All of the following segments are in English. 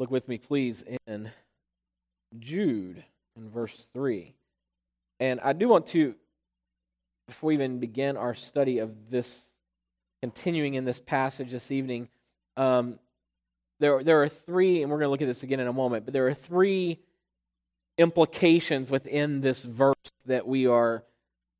Look with me, please, in Jude in verse 3. And I do want to, before we even begin our study of this, continuing in this passage this evening, um, there, there are three, and we're going to look at this again in a moment, but there are three implications within this verse that we are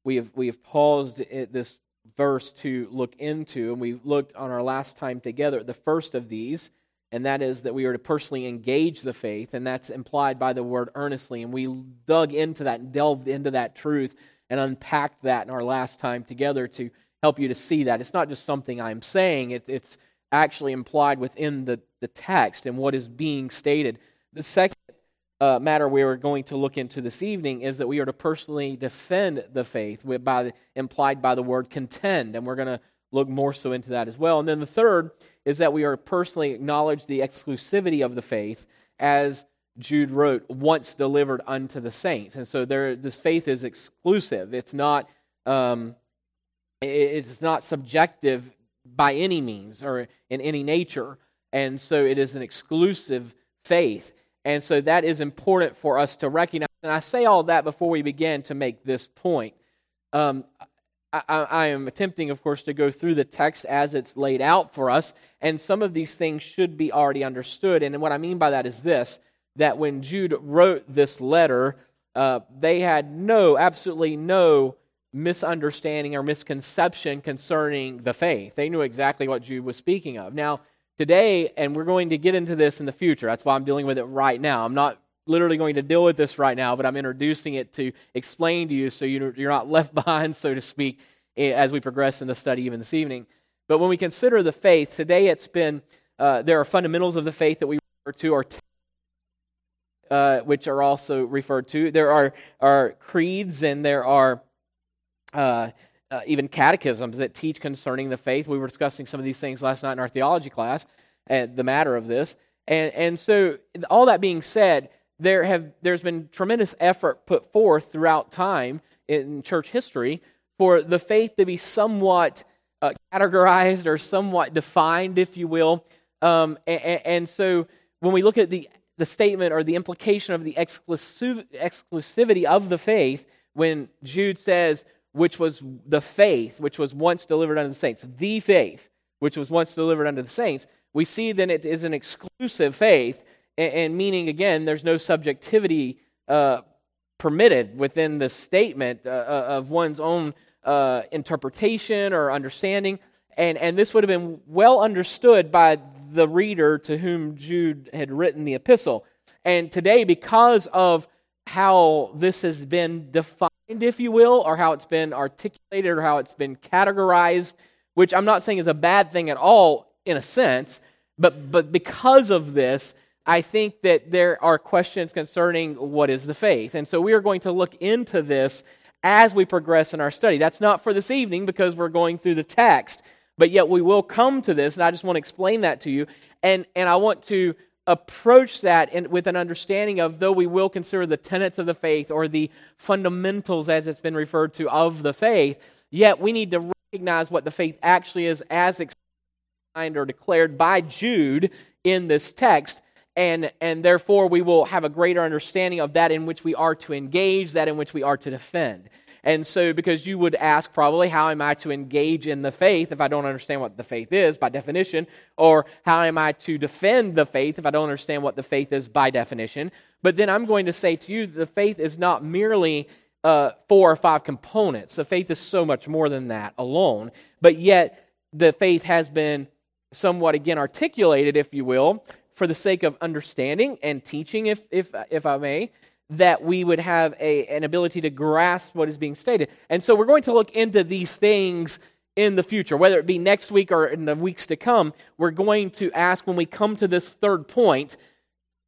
we have we have paused this verse to look into, and we looked on our last time together. The first of these and that is that we are to personally engage the faith, and that's implied by the word earnestly. And we dug into that and delved into that truth and unpacked that in our last time together to help you to see that. It's not just something I'm saying, it, it's actually implied within the, the text and what is being stated. The second uh, matter we are going to look into this evening is that we are to personally defend the faith, by the, implied by the word contend, and we're going to look more so into that as well. And then the third is that we are personally acknowledge the exclusivity of the faith as Jude wrote, once delivered unto the saints. And so there, this faith is exclusive. It's not, um, it's not subjective by any means or in any nature. And so it is an exclusive faith. And so that is important for us to recognize. And I say all that before we begin to make this point. Um, I, I, am attempting, of course, to go through the text as it's laid out for us, and some of these things should be already understood. And what I mean by that is this that when Jude wrote this letter, uh, they had no, absolutely no misunderstanding or misconception concerning the faith. They knew exactly what Jude was speaking of. Now, today, and we're going to get into this in the future, that's why I'm dealing with it right now. I'm not literally going to deal with this right now, but I'm introducing it to explain to you so you're not left behind, so to speak, as we progress in the study even this evening. But when we consider the faith, today it's been, uh, there are fundamentals of the faith that we refer to, or uh, which are also referred to. There are, are creeds and there are uh, uh, even catechisms that teach concerning the faith. We were discussing some of these things last night in our theology class, and the matter of this. And, and so, all that being said, there have there's been tremendous effort put forth throughout time in church history for the faith to be somewhat uh, categorized or somewhat defined, if you will. Um, and, and, so when we look at the the statement or the implication of the exclusiv- exclusivity of the faith, when Jude says, which was the faith which was once delivered unto the saints, the faith which was once delivered unto the saints, we see that it is an exclusive faith and, and meaning, again, there's no subjectivity uh, permitted within the statement uh, uh, of one's own uh, interpretation or understanding. And, and this would have been well understood by the reader to whom Jude had written the epistle. And today, because of how this has been defined, if you will, or how it's been articulated or how it's been categorized, which I'm not saying is a bad thing at all in a sense, but, but because of this, I think that there are questions concerning what is the faith. And so we are going to look into this as we progress in our study. That's not for this evening because we're going through the text, but yet we will come to this, and I just want to explain that to you. And, and I want to approach that in, with an understanding of, though we will consider the tenets of the faith or the fundamentals, as it's been referred to, of the faith, yet we need to recognize what the faith actually is as explained or declared by Jude in this text and, and therefore we will have a greater understanding of that in which we are to engage, that in which we are to defend. And so, because you would ask probably, how am I to engage in the faith if I don't understand what the faith is by definition? Or how am I to defend the faith if I don't understand what the faith is by definition? But then I'm going to say to you, the faith is not merely uh, four or five components. The faith is so much more than that alone. But yet, the faith has been somewhat, again, articulated, if you will, for the sake of understanding and teaching, if, if, if I may, that we would have a, an ability to grasp what is being stated. And so we're going to look into these things in the future, whether it be next week or in the weeks to come. We're going to ask when we come to this third point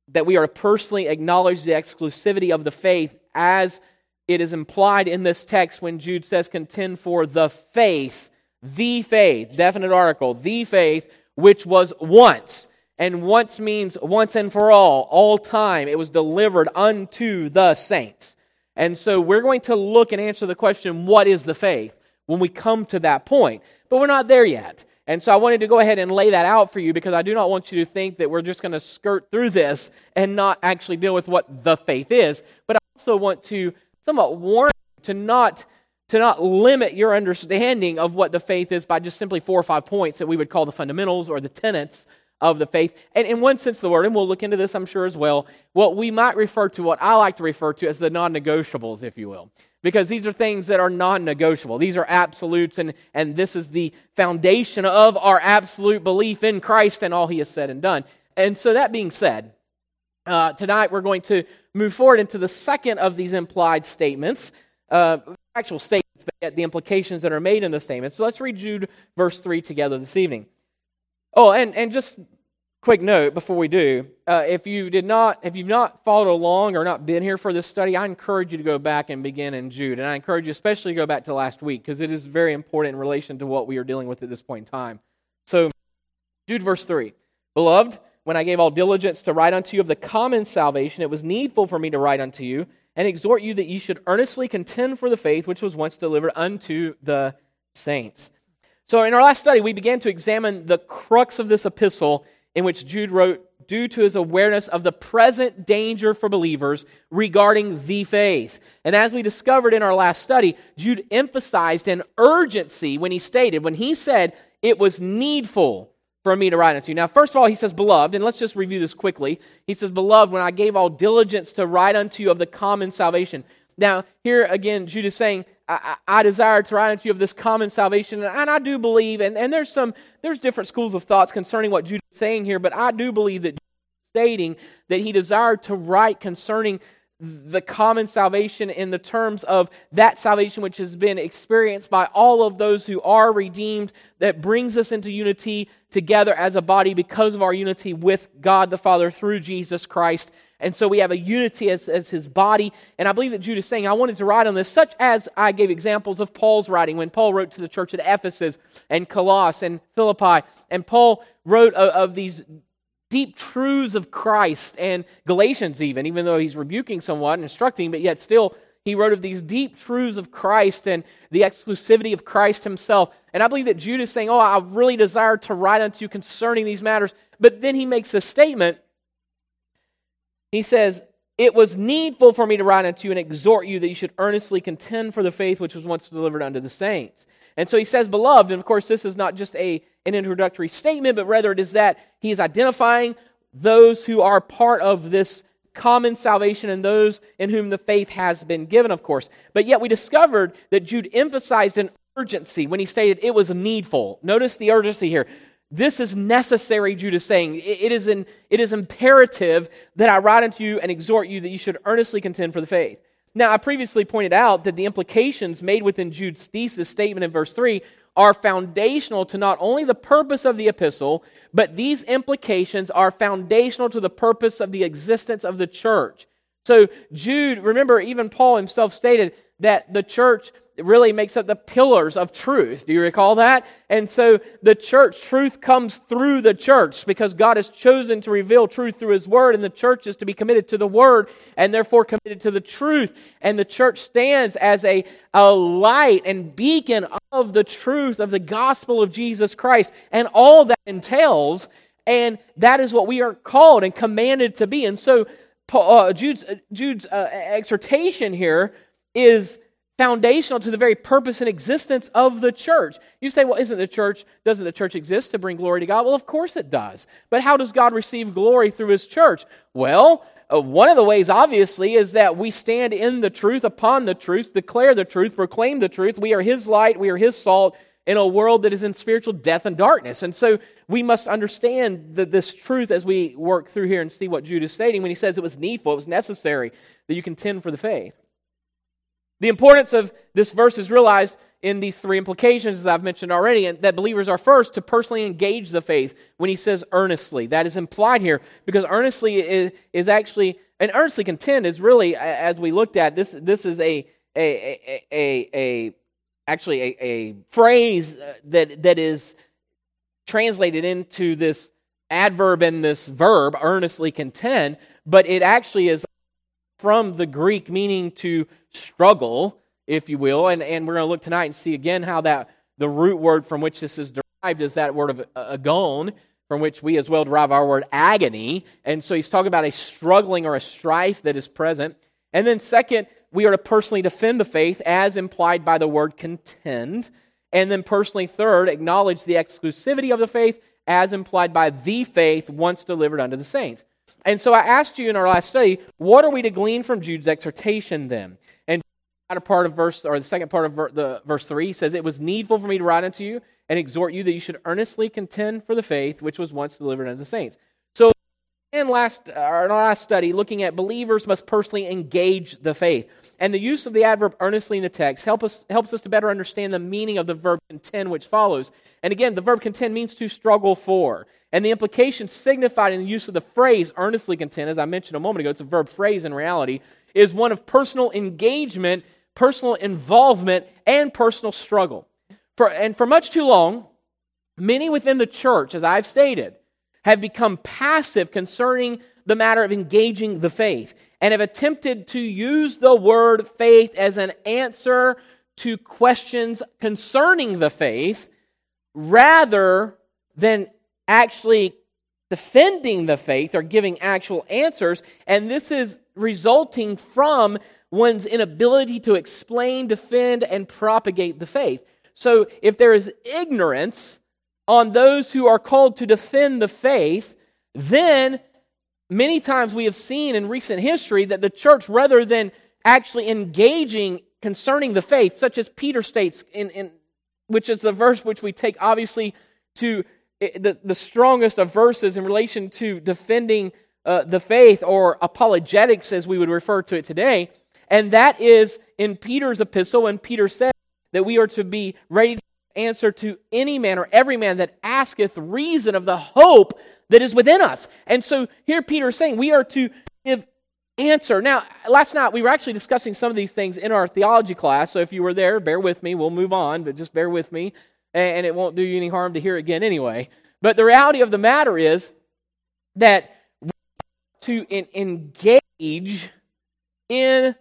that we are personally acknowledge the exclusivity of the faith as it is implied in this text when Jude says, contend for the faith, the faith, definite article, the faith, which was once and once means once and for all, all time. It was delivered unto the saints. And so we're going to look and answer the question, what is the faith, when we come to that point. But we're not there yet. And so I wanted to go ahead and lay that out for you because I do not want you to think that we're just going to skirt through this and not actually deal with what the faith is. But I also want to somewhat warn you to not to not limit your understanding of what the faith is by just simply four or five points that we would call the fundamentals or the tenets of the faith. And in one sense of the word, and we'll look into this, I'm sure, as well, what we might refer to, what I like to refer to as the non negotiables, if you will. Because these are things that are non negotiable. These are absolutes, and, and this is the foundation of our absolute belief in Christ and all he has said and done. And so, that being said, uh, tonight we're going to move forward into the second of these implied statements, uh, actual statements, but the implications that are made in the statement. So let's read Jude verse 3 together this evening. Oh, and, and just quick note before we do. Uh, if you did not if you've not followed along or not been here for this study i encourage you to go back and begin in jude. And i encourage you especially to go back to last week because it is very important in relation to what we are dealing with at this point in time. So jude verse 3 beloved when i gave all diligence to write unto you of the common salvation it was needful for me to write unto you and exhort you that ye should earnestly contend for the faith which was once delivered unto the saints. So, in our last study, we began to examine the crux of this epistle in which Jude wrote, due to his awareness of the present danger for believers regarding the faith. And as we discovered in our last study, Jude emphasized an urgency when he stated, when he said, it was needful for me to write unto you. Now, first of all, he says, beloved, and let's just review this quickly. He says, beloved, when I gave all diligence to write unto you of the common salvation. Now, here again, Jude is saying, I, I, desire to write unto you of this common salvation, and I do believe, and, and there's some there's different schools of thoughts concerning what Jude is saying here, but I do believe that stating that he desired to write concerning the common salvation in the terms of that salvation which has been experienced by all of those who are redeemed, that brings us into unity together as a body because of our unity with God the Father through Jesus Christ. And so we have a unity as, as his body. And I believe that Jude is saying, I wanted to write on this, such as I gave examples of Paul's writing when Paul wrote to the church at Ephesus and Colossus and Philippi. And Paul wrote of, of these deep truths of Christ and Galatians, even, even though he's rebuking somewhat and instructing, but yet still he wrote of these deep truths of Christ and the exclusivity of Christ himself. And I believe that Jude is saying, Oh, I really desire to write unto you concerning these matters. But then he makes a statement. He says, It was needful for me to write unto you and exhort you that you should earnestly contend for the faith which was once delivered unto the saints. And so he says, beloved, and of course, this is not just a, an introductory statement, but rather it is that he is identifying those who are part of this common salvation and those in whom the faith has been given, of course. But yet we discovered that Jude emphasized an urgency when he stated it was needful. Notice the urgency here. This is necessary, Jude is saying. It is, it is imperative that I write unto you and exhort you that you should earnestly contend for the faith. Now, I previously pointed out that the implications made within Jude's thesis statement in verse 3 are foundational to not only the purpose of the epistle, but these implications are foundational to the purpose of the existence of the church. So, Jude, remember, even Paul himself stated that the church really makes up the pillars of truth. Do you recall that? And so the church, truth comes through the church because God has chosen to reveal truth through His Word, and the church is to be committed to the Word and therefore committed to the truth. And the church stands as a, a light and beacon of the truth of the gospel of Jesus Christ and all that entails. And that is what we are called and commanded to be. And so Paul, uh, Jude's, uh, Jude's uh, exhortation here is foundational to the very purpose and existence of the church. You say, well, isn't the church, doesn't the church exist to bring glory to God? Well, of course it does. But how does God receive glory through his church? Well, uh, one of the ways, obviously, is that we stand in the truth, upon the truth, declare the truth, proclaim the truth. We are his light, we are his salt in a world that is in spiritual death and darkness. And so we must understand the, this truth as we work through here and see what Jude is stating when he says it was needful, it was necessary that you contend for the faith. The importance of this verse is realized in these three implications that I've mentioned already, and that believers are first to personally engage the faith when he says earnestly. That is implied here because earnestly is, is actually, and earnestly contend is really, as we looked at, this, this is a, a, a, a, a actually a, a phrase uh, that, that is translated into this adverb and this verb, earnestly contend, but it actually is from the Greek meaning to struggle, if you will. And, and we're going to look tonight and see again how that the root word from which this is derived is that word of uh, agon, from which we as well derive our word agony. And so he's talking about a struggling or a strife that is present. And then, second, we are to personally defend the faith as implied by the word contend. And then, personally, third, acknowledge the exclusivity of the faith as implied by the faith once delivered unto the saints. And so I asked you in our last study, what are we to glean from Jude's exhortation then? And a part of verse or the second part of ver, the verse 3 says it was needful for me to write unto you and exhort you that you should earnestly contend for the faith which was once delivered unto the saints and last, our last study, looking at believers must personally engage the faith. And the use of the adverb earnestly in the text help us, helps us to better understand the meaning of the verb contend, which follows. And again, the verb contend means to struggle for. And the implication signified in the use of the phrase earnestly contend, as I mentioned a moment ago, it's a verb phrase in reality, is one of personal engagement, personal involvement, and personal struggle. For, and for much too long, many within the church, as I've stated, have become passive concerning the matter of engaging the faith and have attempted to use the word faith as an answer to questions concerning the faith rather than actually defending the faith or giving actual answers. And this is resulting from one's inability to explain, defend, and propagate the faith. So if there is ignorance, on those who are called to defend the faith, then many times we have seen in recent history that the church, rather than actually engaging concerning the faith, such as Peter states, in, in which is the verse which we take obviously to eh, the, the strongest of verses in relation to defending uh, the faith or apologetics, as we would refer to it today. And that is in Peter's epistle, and Peter said that we are to be ready answer to any man or every man that asketh reason of the hope that is within us. And so here Peter is saying we are to give answer. Now, last night we were actually discussing some of these things in our theology class. So if you were there, bear with me. We'll move on, but just bear with me. And it won't do you any harm to hear again anyway. But the reality of the matter is that to engage in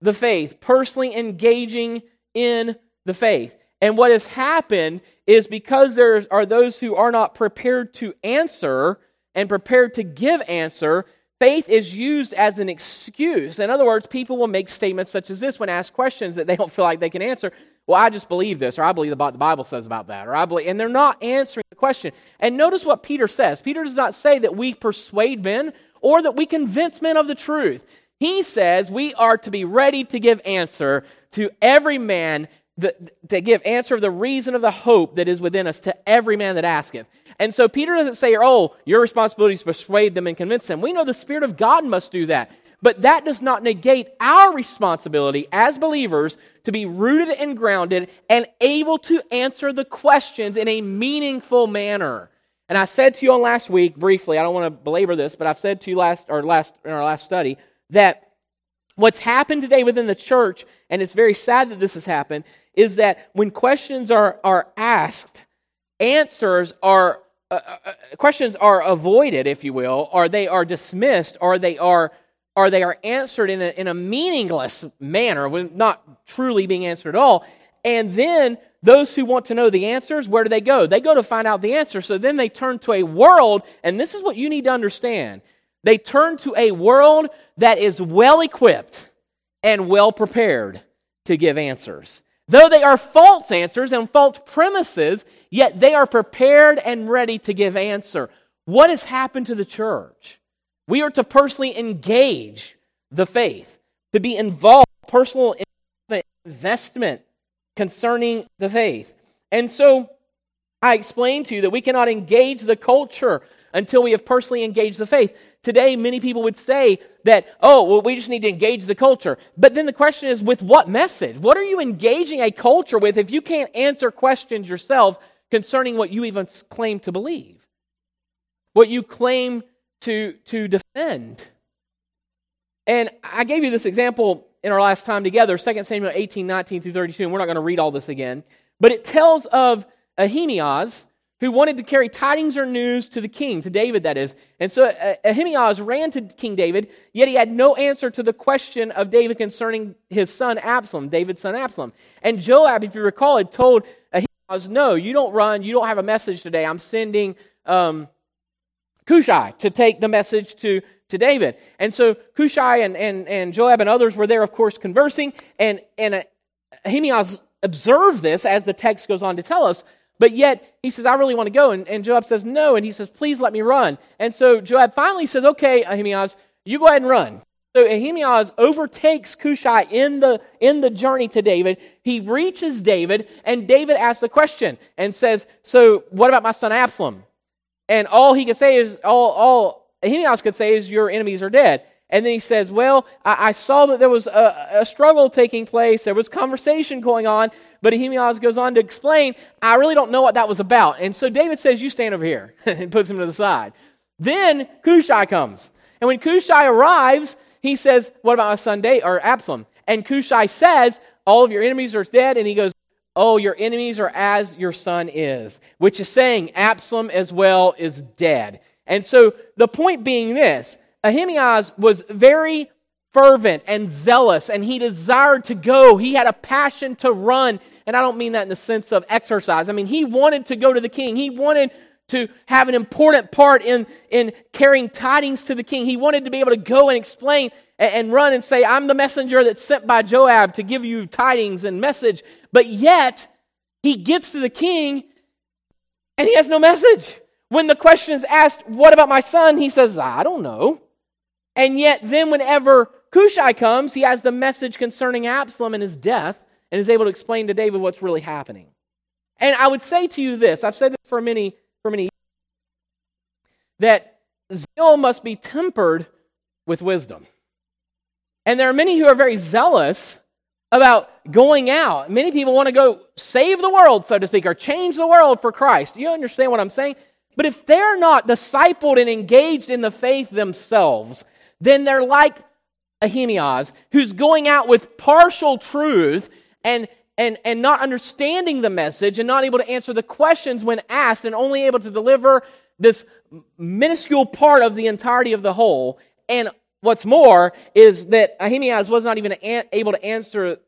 the faith, personally engaging in the faith. And what has happened is because there are those who are not prepared to answer and prepared to give answer, faith is used as an excuse. In other words, people will make statements such as this when asked questions that they don't feel like they can answer. Well, I just believe this, or I believe the Bible says about that, or I believe, and they're not answering the question. And notice what Peter says. Peter does not say that we persuade men or that we convince men of the truth. He says we are to be ready to give answer to every man the, to give answer of the reason of the hope that is within us to every man that asketh. And so Peter doesn't say, oh, your responsibility is to persuade them and convince them. We know the Spirit of God must do that. But that does not negate our responsibility as believers to be rooted and grounded and able to answer the questions in a meaningful manner. And I said to you on last week, briefly, I don't want to belabor this, but I've said to you last or last in our last study that what's happened today within the church, and it's very sad that this has happened, is that when questions are, are asked, answers are uh, uh, uh, questions are avoided, if you will, or they are dismissed, or they are or they are answered in a, in a meaningless manner, not truly being answered at all. And then those who want to know the answers, where do they go? They go to find out the answer. So then they turn to a world, and this is what you need to understand. They turn to a world that is well equipped and well prepared to give answers. Though they are false answers and false premises, yet they are prepared and ready to give answer. What has happened to the church? We are to personally engage the faith, to be involved, personal investment concerning the faith. And so I explained to you that we cannot engage the culture until we have personally engaged the faith. Today, many people would say that, oh, well, we just need to engage the culture. But then the question is, with what message? What are you engaging a culture with if you can't answer questions yourself concerning what you even claim to believe? What you claim to, to defend? And I gave you this example in our last time together, 2 Samuel 18, 19 through 32, and we're not going to read all this again. But it tells of Ahimaaz, who wanted to carry tidings or news to the king, to David, that is. And so uh, ran to King David, yet he had no answer to the question of David concerning his son Absalom, David's son Absalom. And Joab, if you recall, had told Ahimaaz, no, you don't run. You don't have a message today. I'm sending um, Cushai to take the message to, to David. And so Cushai and, and, and Joab and others were there, of course, conversing. And, and uh, Ahimaaz observed this as the text goes on to tell us. But yet, he says, I really want to go. And, and Joab says, No. And he says, Please let me run. And so Joab finally says, Okay, Ahimaaz, you go ahead and run. So Ahimaaz overtakes Cushai in the, in the journey to David. He reaches David, and David asks a question and says, So, what about my son Absalom? And all he could say is, all, all Ahimaaz could say is, Your enemies are dead. And then he says, Well, I, I saw that there was a, a, struggle taking place, there was conversation going on, but Ahimaaz goes on to explain, I really don't know what that was about. And so David says, You stand over here, and puts him to the side. Then Cushai comes. And when Cushai arrives, he says, What about my son Day or Absalom? And Cushai says, All of your enemies are dead. And he goes, Oh, your enemies are as your son is, which is saying Absalom as well is dead. And so the point being this Ahimaaz was very fervent and zealous, and he desired to go. He had a passion to run. And I don't mean that in the sense of exercise. I mean, he wanted to go to the king. He wanted to have an important part in, in carrying tidings to the king. He wanted to be able to go and explain and, and run and say, I'm the messenger that's sent by Joab to give you tidings and message. But yet, he gets to the king and he has no message. When the question is asked, What about my son? he says, I don't know. And yet, then whenever Cushai comes, he has the message concerning Absalom and his death and is able to explain to David what's really happening. And I would say to you this I've said this for many for many that zeal must be tempered with wisdom. And there are many who are very zealous about going out. Many people want to go save the world, so to speak, or change the world for Christ. Do you understand what I'm saying? But if they're not discipled and engaged in the faith themselves, then they're like Ahimaaz, who's going out with partial truth and and, and not understanding the message and not able to answer the questions when asked and only able to deliver this minuscule part of the entirety of the whole. And what's more is that Ahimaaz was not even able to answer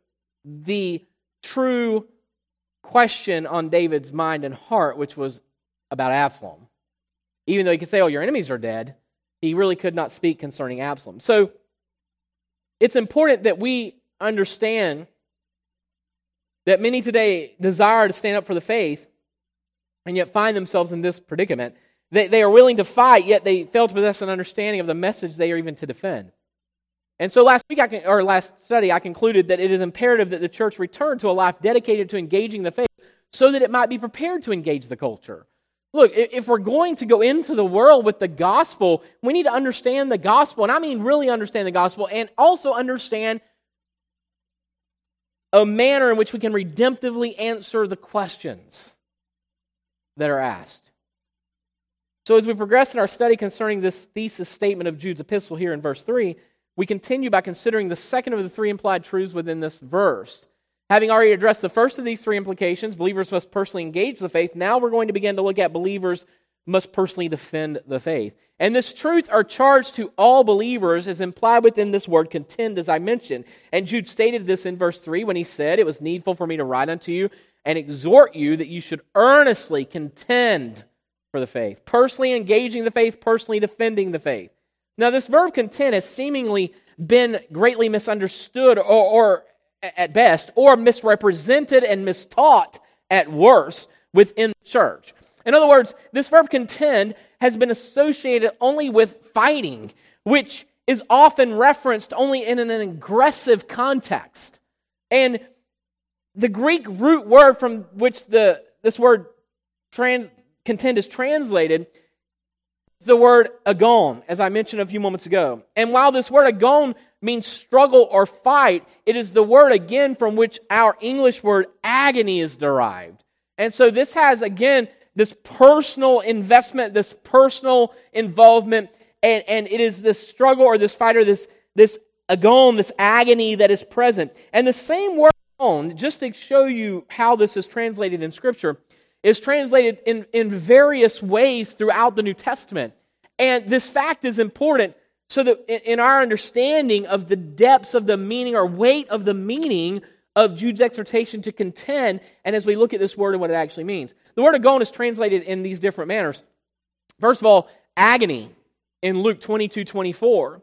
the true question on David's mind and heart, which was about Absalom. Even though he could say, Oh, your enemies are dead, he really could not speak concerning Absalom. So it's important that we understand that many today desire to stand up for the faith and yet find themselves in this predicament. They, they are willing to fight, yet they fail to possess an understanding of the message they are even to defend. And so last week, I can, or last study, I concluded that it is imperative that the church return to a life dedicated to engaging the faith so that it might be prepared to engage the culture. Look, if we're going to go into the world with the gospel, we need to understand the gospel. And I mean, really understand the gospel and also understand a manner in which we can redemptively answer the questions that are asked. So, as we progress in our study concerning this thesis statement of Jude's epistle here in verse 3, we continue by considering the second of the three implied truths within this verse. Having already addressed the first of these three implications, believers must personally engage the faith. Now we're going to begin to look at believers must personally defend the faith. And this truth are charged to all believers is implied within this word contend, as I mentioned. And Jude stated this in verse 3 when he said, It was needful for me to write unto you and exhort you that you should earnestly contend for the faith. Personally engaging the faith, personally defending the faith. Now, this verb contend has seemingly been greatly misunderstood or, or at best, or misrepresented and mistaught at worst within the church. In other words, this verb contend has been associated only with fighting, which is often referenced only in an aggressive context. And the Greek root word from which the, this word trans, contend is translated the word agon, as I mentioned a few moments ago. And while this word agon means struggle or fight, it is the word again from which our English word agony is derived. And so this has, again, this personal investment, this personal involvement, and, and it is this struggle or this fight or this, this agon, this agony that is present. And the same word just to show you how this is translated in Scripture, is translated in, in various ways throughout the New Testament. And this fact is important so that in our understanding of the depths of the meaning or weight of the meaning of Jude's exhortation to contend, and as we look at this word and what it actually means. The word agon is translated in these different manners. First of all, agony in Luke 22 24,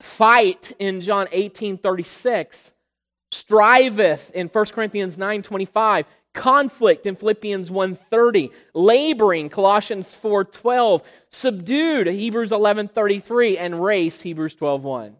fight in John 18 36, striveth in 1 Corinthians 9 25, conflict in Philippians 1:30, laboring Colossians 4:12, subdued Hebrews 11:33 and race Hebrews 12:1.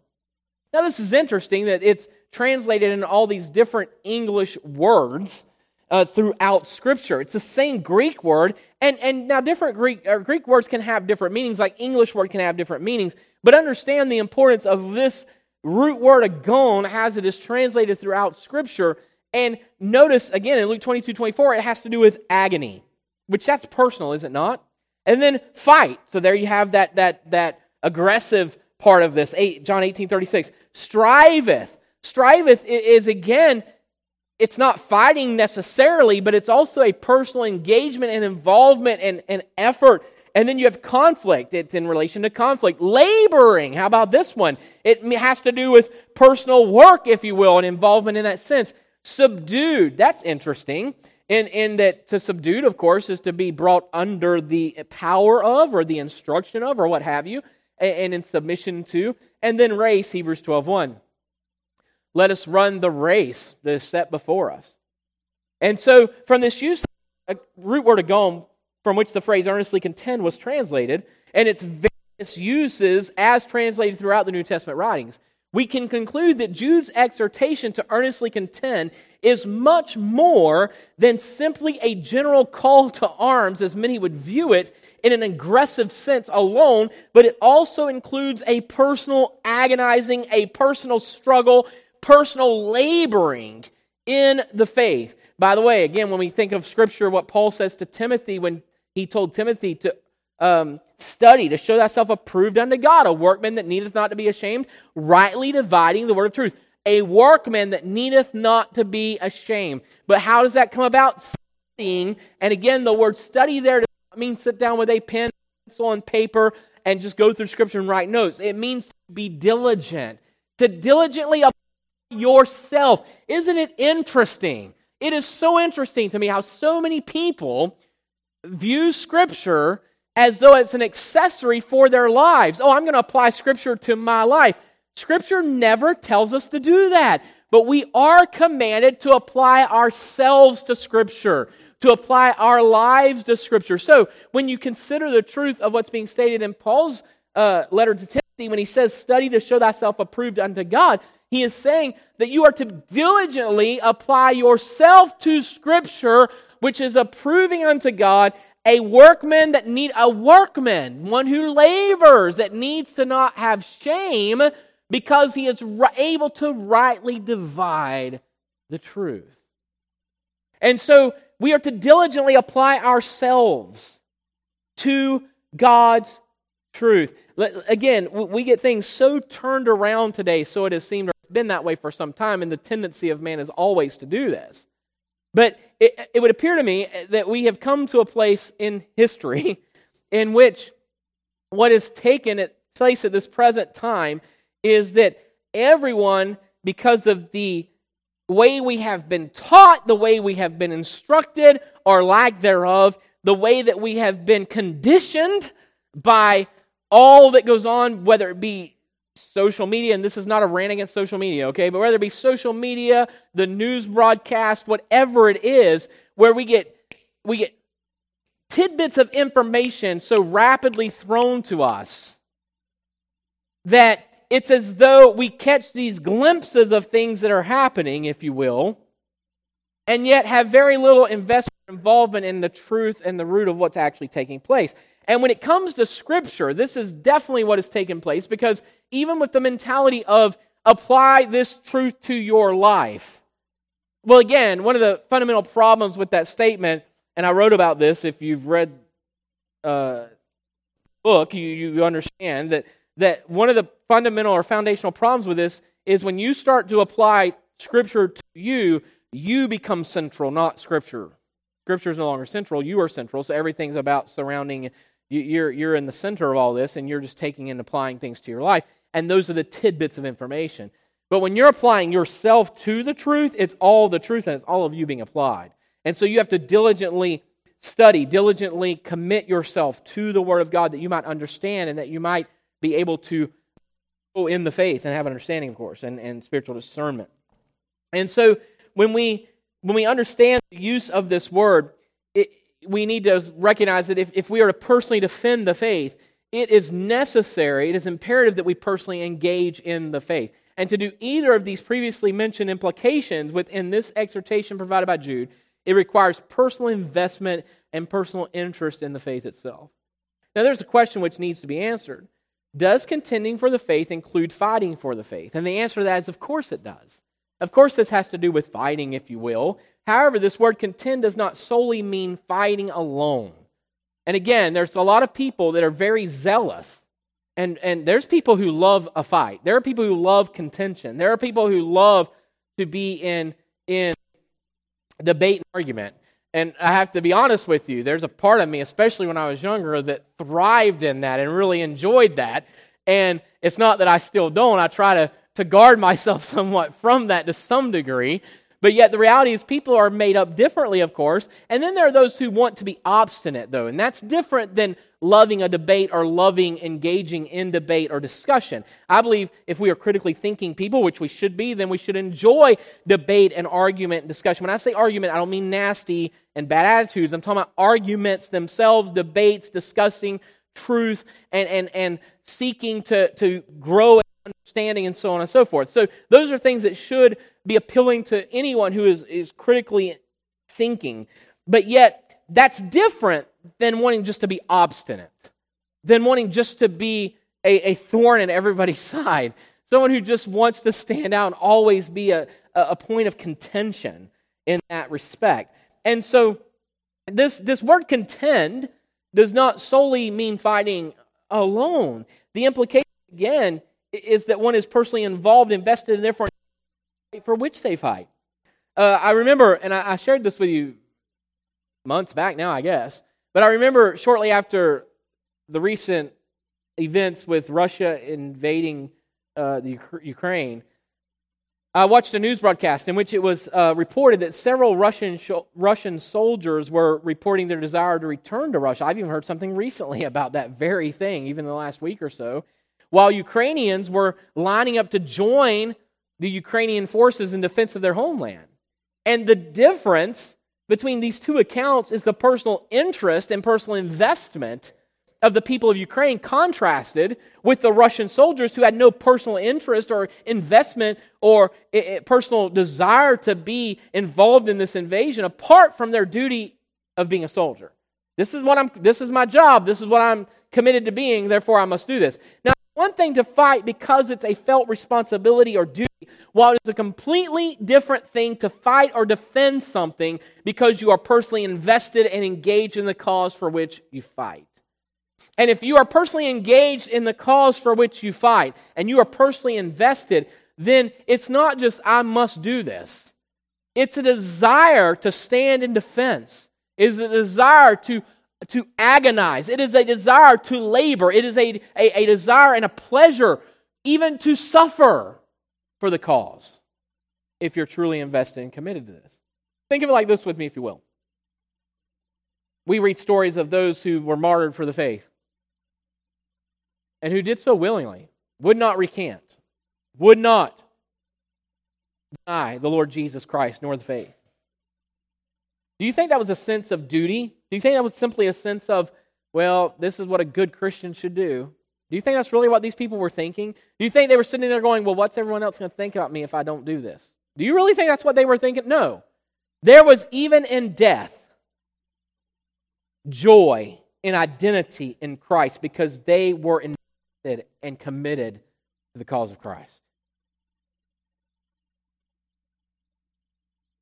Now this is interesting that it's translated in all these different English words uh, throughout Scripture. It's the same Greek word, and, and now different Greek uh, Greek words can have different meanings, like English word can have different meanings. But understand the importance of this root word agon as it is translated throughout Scripture. And notice again in Luke 22, 24, it has to do with agony, which that's personal, is it not? And then fight. So there you have that that that aggressive part of this. Eight, John 18, 36. Striveth. Striveth is again it's not fighting necessarily, but it's also a personal engagement and involvement and, and effort. And then you have conflict. It's in relation to conflict. Laboring. How about this one? It has to do with personal work, if you will, and involvement in that sense. Subdued. That's interesting. In, in that to subdued, of course, is to be brought under the power of or the instruction of or what have you, and, and in submission to. And then race, Hebrews 12 1. Let us run the race that is set before us. And so, from this use, a root word agon, from which the phrase earnestly contend was translated, and its various uses as translated throughout the New Testament writings, we can conclude that Jude's exhortation to earnestly contend is much more than simply a general call to arms, as many would view it in an aggressive sense alone, but it also includes a personal agonizing, a personal struggle personal laboring in the faith. By the way, again, when we think of Scripture, what Paul says to Timothy when he told Timothy to um, study, to show thyself approved unto God, a workman that needeth not to be ashamed, rightly dividing the word of truth. A workman that needeth not to be ashamed. But how does that come about? Studying. And again, the word study there does not mean sit down with a pen, pencil, and paper and just go through Scripture and write notes. It means to be diligent, to diligently apply yourself. Isn't it interesting? It is so interesting to me how so many people view Scripture as though it's an accessory for their lives. Oh, I'm going to apply Scripture to my life. Scripture never tells us to do that, but we are commanded to apply ourselves to Scripture, to apply our lives to Scripture. So, when you consider the truth of what's being stated in Paul's uh, letter to Timothy, when he says, Study to show thyself approved unto God, he is saying that you are to diligently apply yourself to Scripture, which is approving unto God a workman that need a workman, one who labors, that needs to not have shame because he is able to rightly divide the truth. And so we are to diligently apply ourselves to God's truth. Again, we get things so turned around today, so it has seemed been that way for some time, and the tendency of man is always to do this. But it, it would appear to me that we have come to a place in history in which what is taken place at this present time is that everyone, because of the way we have been taught, the way we have been instructed, or lack thereof, the way that we have been conditioned by all that goes on, whether it be social media, and this is not a rant against social media, okay, but whether it be social media, the news broadcast, whatever it is, where we get we get tidbits of information so rapidly thrown to us that it's as though we catch these glimpses of things that are happening, if you will, and yet have very little investment involvement in the truth and the root of what's actually taking place. And when it comes to Scripture, this is definitely what has taken place because even with the mentality of apply this truth to your life. Well, again, one of the fundamental problems with that statement, and I wrote about this if you've read uh, book, you, you understand that, that one of the fundamental or foundational problems with this is when you start to apply Scripture to you, you become central, not Scripture. Scripture is no longer central, you are central, so everything's about surrounding you're, you're in the center of all this and you're just taking and applying things to your life. And those are the tidbits of information. But when you're applying yourself to the truth, it's all the truth and it's all of you being applied. And so you have to diligently study, diligently commit yourself to the Word of God that you might understand and that you might be able to go in the faith and have an understanding, of course, and, and spiritual discernment. And so when we when we understand the use of this word, we need to recognize that if, if we are to personally defend the faith, it is necessary, it is imperative that we personally engage in the faith. And to do either of these previously mentioned implications within this exhortation provided by Jude, it requires personal investment and personal interest in the faith itself. Now, there's a question which needs to be answered Does contending for the faith include fighting for the faith? And the answer to that is, of course, it does. Of course, this has to do with fighting, if you will. However, this word contend does not solely mean fighting alone. And again, there's a lot of people that are very zealous. And, and there's people who love a fight. There are people who love contention. There are people who love to be in, in debate and argument. And I have to be honest with you, there's a part of me, especially when I was younger, that thrived in that and really enjoyed that. And it's not that I still don't. I try to, to guard myself somewhat from that to some degree. But yet, the reality is, people are made up differently, of course. And then there are those who want to be obstinate, though. And that's different than loving a debate or loving engaging in debate or discussion. I believe if we are critically thinking people, which we should be, then we should enjoy debate and argument and discussion. When I say argument, I don't mean nasty and bad attitudes. I'm talking about arguments themselves, debates, discussing truth, and, and, and seeking to, to grow understanding and so on and so forth. So those are things that should be appealing to anyone who is, is critically thinking. But yet, that's different than wanting just to be obstinate, than wanting just to be a, a thorn in everybody's side. Someone who just wants to stand out and always be a, a point of contention in that respect. And so this, this word contend does not solely mean fighting alone. The implication, again, is that one is personally involved, invested, and therefore for which they fight. Uh, I remember, and I, I shared this with you months back now, I guess, but I remember shortly after the recent events with Russia invading uh, the Ukraine, I watched a news broadcast in which it was uh, reported that several Russian sh- Russian soldiers were reporting their desire to return to Russia. I've even heard something recently about that very thing, even in the last week or so while Ukrainians were lining up to join the Ukrainian forces in defense of their homeland. And the difference between these two accounts is the personal interest and personal investment of the people of Ukraine contrasted with the Russian soldiers who had no personal interest or investment or eh, eh, personal desire to be involved in this invasion apart from their duty of being a soldier. This is what I'm this is my job. This is what I'm committed to being, therefore I must do this. Now one thing to fight because it's a felt responsibility or duty, while it's a completely different thing to fight or defend something because you are personally invested and engaged in the cause for which you fight. And if you are personally engaged in the cause for which you fight and you are personally invested, then it's not just, I must do this. It's a desire to stand in defense, it's a desire to to agonize. It is a desire to labor. It is a, a, a, desire and a pleasure even to suffer for the cause if you're truly invested and committed to this. Think of it like this with me, if you will. We read stories of those who were martyred for the faith and who did so willingly, would not recant, would not deny the Lord Jesus Christ nor the faith. Do you think that was a sense of duty? Do you think that was simply a sense of, well, this is what a good Christian should do? Do you think that's really what these people were thinking? Do you think they were sitting there going, well, what's everyone else going to think about me if I don't do this? Do you really think that's what they were thinking? No. There was even in death joy and identity in Christ because they were invested and committed to the cause of Christ.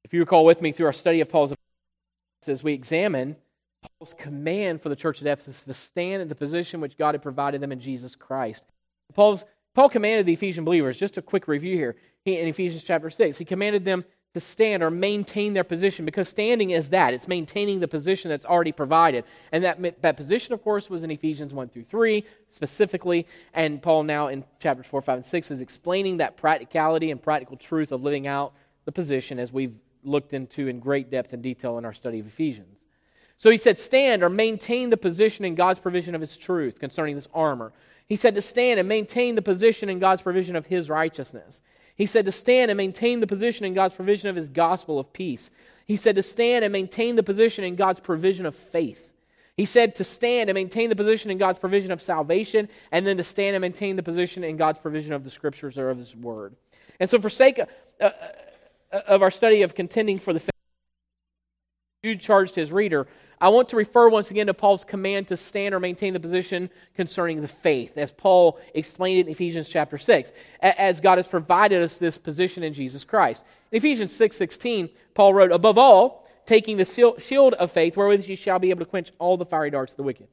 If you recall with me through our study of Paul's as we examine Paul's command for the church at Ephesus to stand in the position which God had provided them in Jesus Christ. Paul's, Paul commanded the Ephesian believers, just a quick review here, he, in Ephesians chapter 6, he commanded them to stand or maintain their position because standing is that it's maintaining the position that's already provided and that, that position of course was in ephesians 1 through 3 specifically and paul now in chapters 4 5 and 6 is explaining that practicality and practical truth of living out the position as we've looked into in great depth and detail in our study of ephesians so he said stand or maintain the position in god's provision of his truth concerning this armor he said to stand and maintain the position in god's provision of his righteousness he said to stand and maintain the position in God's provision of his gospel of peace. He said to stand and maintain the position in God's provision of faith. He said to stand and maintain the position in God's provision of salvation, and then to stand and maintain the position in God's provision of the scriptures or of his word. And so, for sake of, uh, uh Uh, of our study of contending for the faith, Jude charged his reader I want to refer once again to Paul's command to stand or maintain the position concerning the faith, as Paul explained it in Ephesians chapter 6, as God has provided us this position in Jesus Christ. In Ephesians 6 16, Paul wrote, Above all, taking the shield of faith, wherewith you shall be able to quench all the fiery darts of the wicked.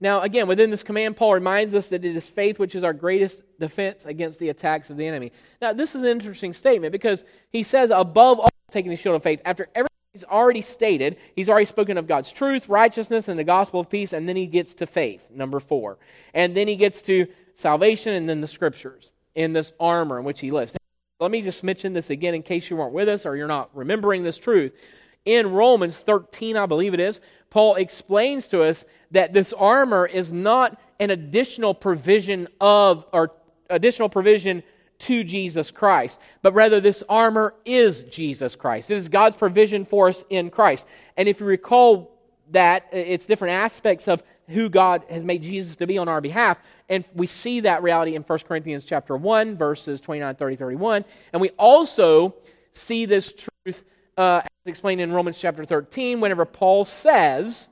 Now, again, within this command, Paul reminds us that it is faith which is our greatest defense against the attacks of the enemy. Now, this is an interesting statement because he says, above all, taking the shield of faith, after every He's already stated, he's already spoken of God's truth, righteousness, and the gospel of peace, and then he gets to faith, number four. And then he gets to salvation and then the scriptures in this armor in which he lives. Let me just mention this again in case you weren't with us or you're not remembering this truth. In Romans 13, I believe it is, Paul explains to us that this armor is not an additional provision of, or additional provision to Jesus Christ, but rather this armor is Jesus Christ. It is God's provision for us in Christ. And if you recall that, it's different aspects of who God has made Jesus to be on our behalf. And we see that reality in 1 Corinthians chapter 1, verses 29, 30, 31. And we also see this truth uh, as explained in Romans chapter 13, whenever Paul says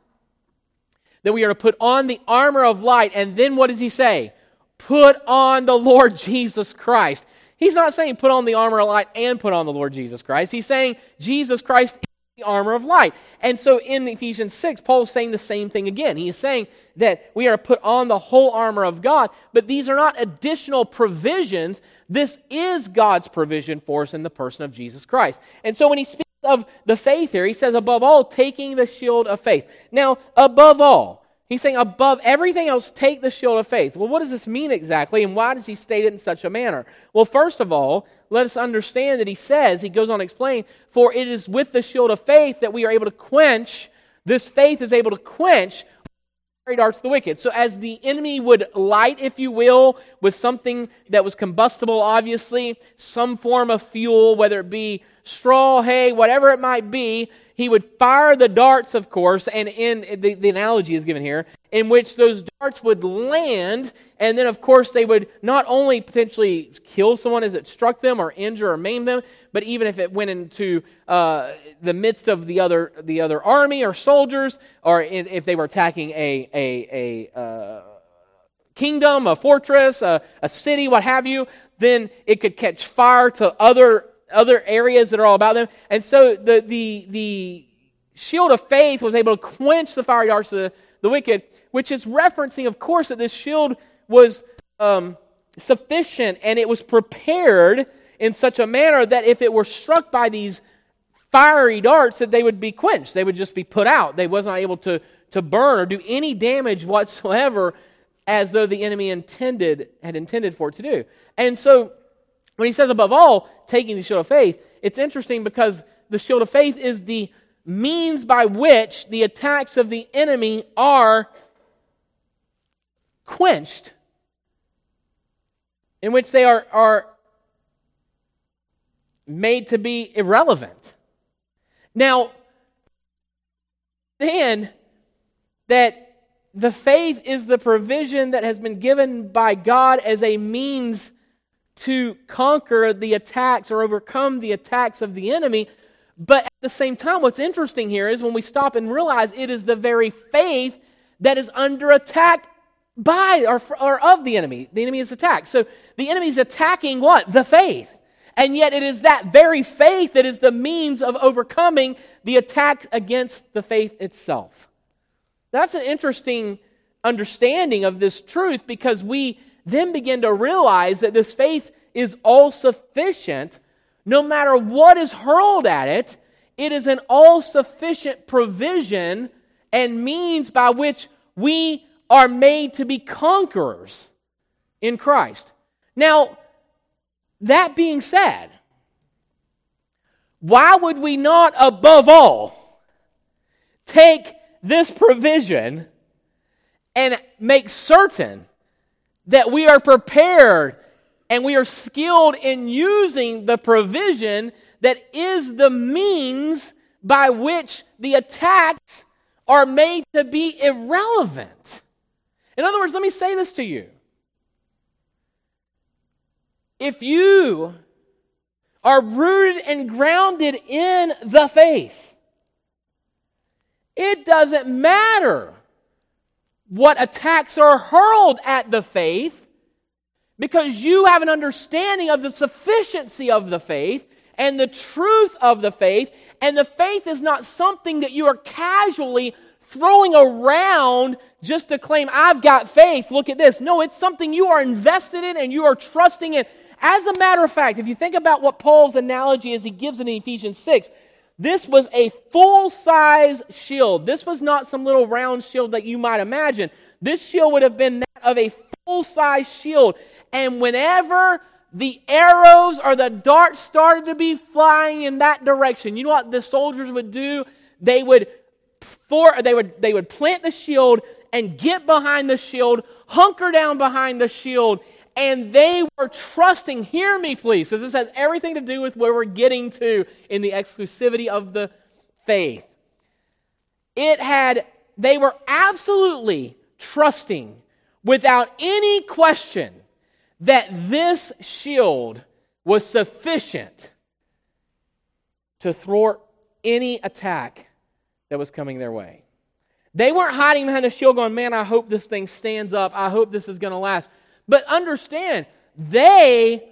that we are to put on the armor of light. And then what does he say? Put on the Lord Jesus Christ. He's not saying put on the armor of light and put on the Lord Jesus Christ. He's saying Jesus Christ is the armor of light. And so in Ephesians 6, Paul is saying the same thing again. He is saying that we are to put on the whole armor of God, but these are not additional provisions. This is God's provision for us in the person of Jesus Christ. And so when he speaks of the faith here, he says, above all, taking the shield of faith. Now, above all, He's saying, above everything else, take the shield of faith. Well, what does this mean exactly, and why does he state it in such a manner? Well, first of all, let us understand that he says, he goes on to explain, for it is with the shield of faith that we are able to quench, this faith is able to quench darts the wicked. So, as the enemy would light, if you will, with something that was combustible, obviously, some form of fuel, whether it be straw, hay, whatever it might be, he would fire the darts, of course, and in the, the analogy is given here, in which those darts would land, and then, of course, they would not only potentially kill someone as it struck them or injure or maim them, but even if it went into uh, the midst of the other, the other army or soldiers, or in, if they were attacking a, a, a uh, kingdom, a fortress, a, a city, what have you, then it could catch fire to other other areas that are all about them. And so the, the, the shield of faith was able to quench the fiery darts of the, the wicked, which is referencing, of course, that this shield was um, sufficient and it was prepared in such a manner that if it were struck by these fiery darts, that they would be quenched. They would just be put out. They was not able to, to burn or do any damage whatsoever as though the enemy intended had intended for it to do. And so when he says, above all, taking the shield of faith, it's interesting because the shield of faith is the means by which the attacks of the enemy are quenched, in which they are, are made to be irrelevant. Now, understand that the faith is the provision that has been given by God as a means to conquer the attacks or overcome the attacks of the enemy. But at the same time, what's interesting here is when we stop and realize it is the very faith that is under attack by or, or of the enemy. The enemy is attacked. So the enemy is attacking what? The faith. And yet it is that very faith that is the means of overcoming the attack against the faith itself. That's an interesting understanding of this truth because we then begin to realize that this faith is all sufficient no matter what is hurled at it, it is an all sufficient provision and means by which we are made to be conquerors in Christ. Now, that being said, why would we not, above all, take this provision and make certain that we are prepared and we are skilled in using the provision that is the means by which the attacks are made to be irrelevant? In other words, let me say this to you. If you are rooted and grounded in the faith, it doesn't matter what attacks are hurled at the faith because you have an understanding of the sufficiency of the faith and the truth of the faith, and the faith is not something that you are casually throwing around just to claim, I've got faith. Look at this. No, it's something you are invested in and you are trusting in. As a matter of fact, if you think about what Paul's analogy is, he gives in Ephesians 6, this was a full size shield. This was not some little round shield that you might imagine. This shield would have been that of a full size shield. And whenever the arrows or the darts started to be flying in that direction, you know what the soldiers would do? They would for they would they would plant the shield and get behind the shield, hunker down behind the shield, and they were trusting. Hear me, please. So this has everything to do with where we're getting to in the exclusivity of the faith. It had, they were absolutely trusting without any question that this shield was sufficient to thwart any attack that was coming their way. They weren't hiding behind the shield going, Man, I hope this thing stands up. I hope this is going to last. But understand, they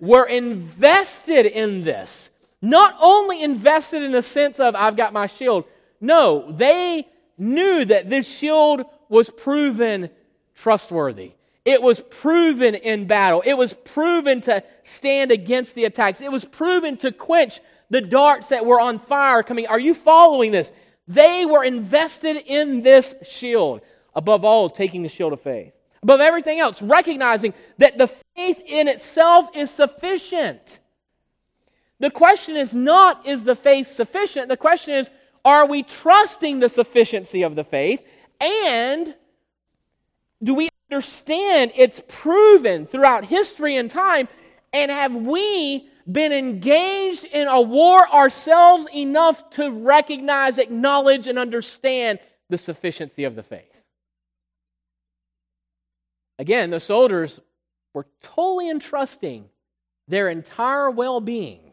were invested in this. Not only invested in the sense of, I've got my shield. No, they knew that this shield was proven trustworthy. It was proven in battle. It was proven to stand against the attacks. It was proven to quench the darts that were on fire coming. Are you following this? They were invested in this shield. Above all, taking the shield of faith above everything else, recognizing that the faith in itself is sufficient. The question is not, is the faith sufficient? The question is, are we trusting the sufficiency of the faith? And do we understand it's proven throughout history and time? And have we been engaged in a war ourselves enough to recognize, acknowledge, and understand the sufficiency of the faith? Again, the soldiers were totally entrusting their entire well being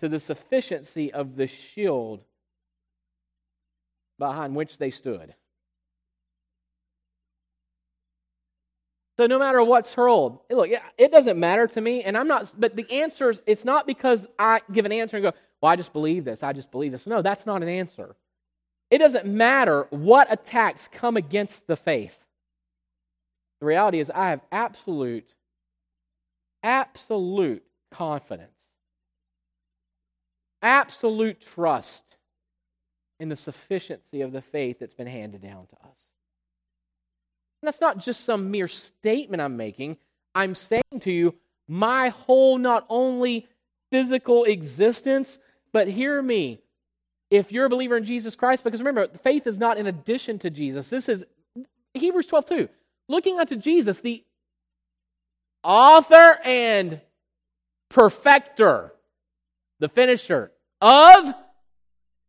to the sufficiency of the shield behind which they stood. So no matter what's hurled, look, it doesn't matter to me, and I'm not. But the answer is, it's not because I give an answer and go, "Well, I just believe this. I just believe this." No, that's not an answer. It doesn't matter what attacks come against the faith. The reality is, I have absolute, absolute confidence, absolute trust in the sufficiency of the faith that's been handed down to us. And that's not just some mere statement I'm making. I'm saying to you, my whole, not only physical existence, but hear me. If you're a believer in Jesus Christ, because remember, faith is not in addition to Jesus. This is Hebrews 12 2 looking unto Jesus, the author and perfecter, the finisher of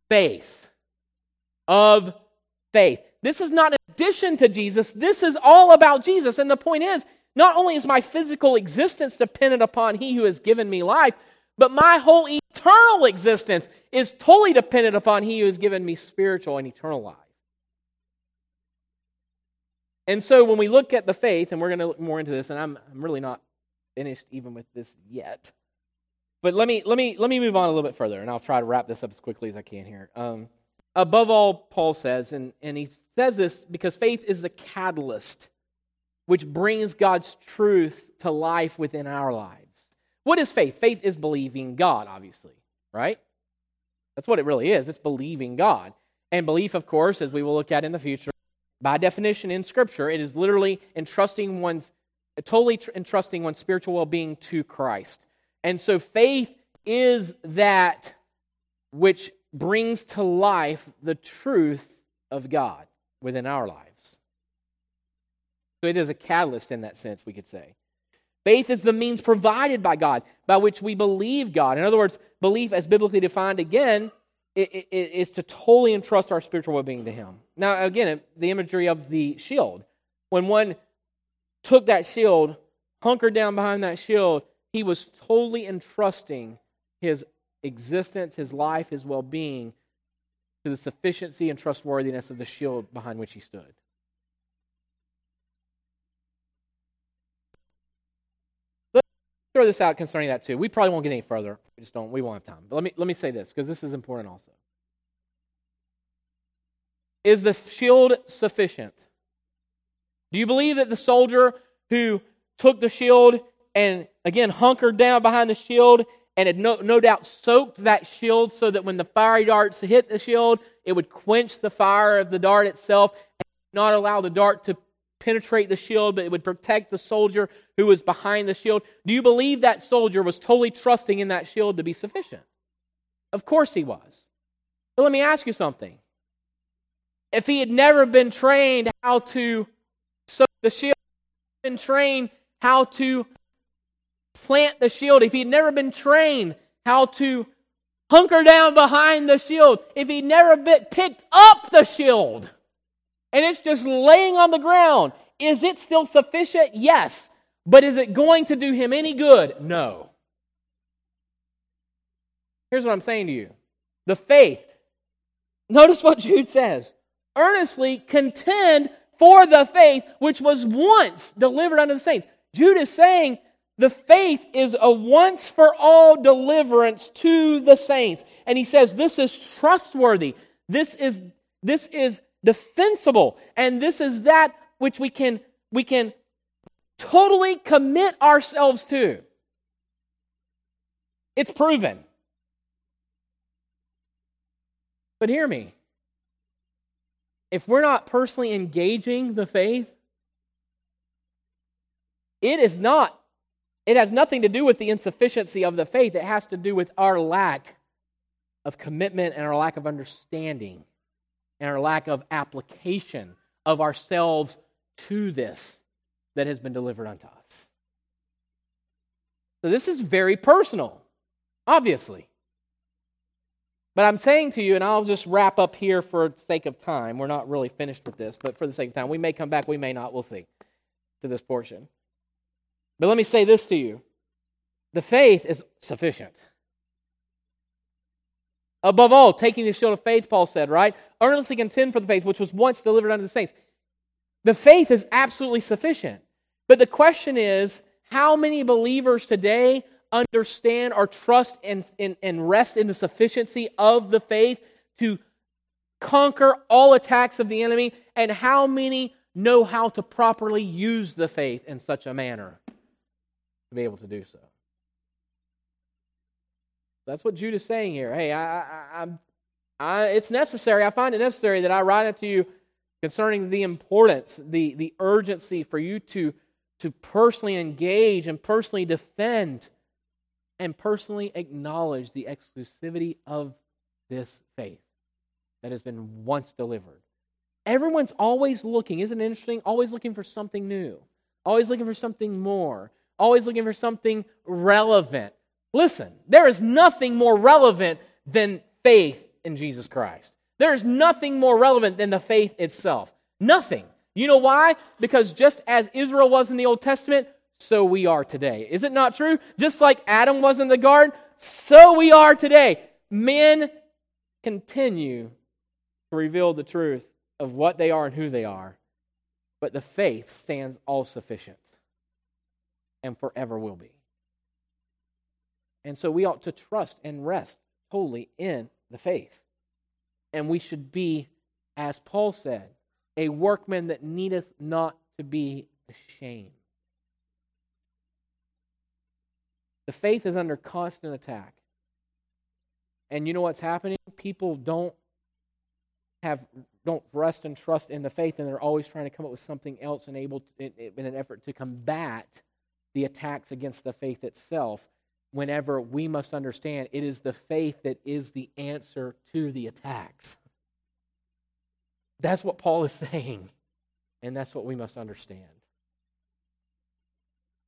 faith. Of faith. This is not an addition to Jesus. This is all about Jesus. And the point is, not only is my physical existence dependent upon He who has given me life, but my whole eternal existence is totally dependent upon He who has given me spiritual and eternal life. And so when we look at the faith, and we're going to look more into this, and I'm, I'm really not finished even with this yet. But let me, let, me, let me move on a little bit further, and I'll try to wrap this up as quickly as I can here. Um, above all, Paul says, and, and he says this because faith is the catalyst which brings God's truth to life within our lives. What is faith? Faith is believing God, obviously, right? That's what it really is. It's believing God. And belief, of course, as we will look at in the future, by definition in Scripture, it is literally entrusting one's, totally tr- entrusting one's spiritual well being to Christ. And so faith is that which brings to life the truth of God within our lives. So it is a catalyst in that sense, we could say. Faith is the means provided by God by which we believe God. In other words, belief, as biblically defined again, is to totally entrust our spiritual well being to Him. Now, again, the imagery of the shield. When one took that shield, hunkered down behind that shield, he was totally entrusting his existence, his life, his well being to the sufficiency and trustworthiness of the shield behind which he stood. Throw this out concerning that too. We probably won't get any further. We just don't. We won't have time. But let me let me say this because this is important also. Is the shield sufficient? Do you believe that the soldier who took the shield and again hunkered down behind the shield and had no, no doubt soaked that shield so that when the fiery darts hit the shield, it would quench the fire of the dart itself and not allow the dart to penetrate the shield, but it would protect the soldier who was behind the shield. Do you believe that soldier was totally trusting in that shield to be sufficient? Of course he was. But let me ask you something. If he had never been trained how to soak the shield, been trained how to plant the shield, if he'd never been trained how to hunker down behind the shield, if he'd never been picked up the shield and it's just laying on the ground, is it still sufficient? Yes. But is it going to do him any good? No. Here's what I'm saying to you the faith. Notice what Jude says earnestly contend for the faith which was once delivered unto the saints. Jude is saying the faith is a once for all deliverance to the saints. And he says this is trustworthy. This is this is defensible. And this is that which we can we can totally commit ourselves to. It's proven. But hear me. If we're not personally engaging the faith, it is not it has nothing to do with the insufficiency of the faith, it has to do with our lack of commitment and our lack of understanding and our lack of application of ourselves to this that has been delivered unto us. So this is very personal, obviously. But I'm saying to you, and I'll just wrap up here for sake of time. We're not really finished with this, but for the sake of time, we may come back, we may not, we'll see to this portion. But let me say this to you the faith is sufficient. Above all, taking the shield of faith, Paul said, right? Earnestly contend for the faith which was once delivered unto the saints. The faith is absolutely sufficient. But the question is how many believers today understand or trust and, and, and rest in the sufficiency of the faith to conquer all attacks of the enemy? And how many know how to properly use the faith in such a manner? to be able to do so. That's what Jude is saying here. Hey, I, I, I, it's necessary. I find it necessary that I write it to you concerning the importance, the, the urgency for you to, to personally engage and personally defend and personally acknowledge the exclusivity of this faith that has been once delivered. Everyone's always looking, isn't it interesting? Always looking for something new, always looking for something more always looking for something relevant. Listen, there is nothing more relevant than faith in Jesus Christ. There is nothing more relevant than the faith itself. Nothing. You know why? Because just as Israel was in the Old Testament, so we are today. Is it not true? Just like Adam was in the garden, so we are today. Men continue to reveal the truth of what they are and who they are, but the faith stands all sufficient and forever will be. And so we ought to trust and rest wholly in the faith. And we should be, as Paul said, a workman that needeth not to be ashamed. The faith is under constant attack. And you know what's happening? People don't have don't rest and trust in the faith, and they're always trying to come up with something else and able to, in, in an effort to combat the attacks against the faith itself. Whenever we must understand it is the faith that is the answer to the attacks. That's what Paul is saying, and that's what we must understand.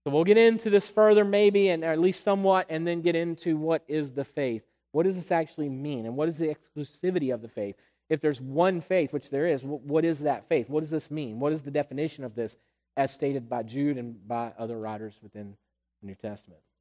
So we'll get into this further, maybe, and at least somewhat, and then get into what is the faith. What does this actually mean? And what is the exclusivity of the faith? If there's one faith, which there is, what is that faith? What does this mean? What is the definition of this as stated by Jude and by other writers within the New Testament?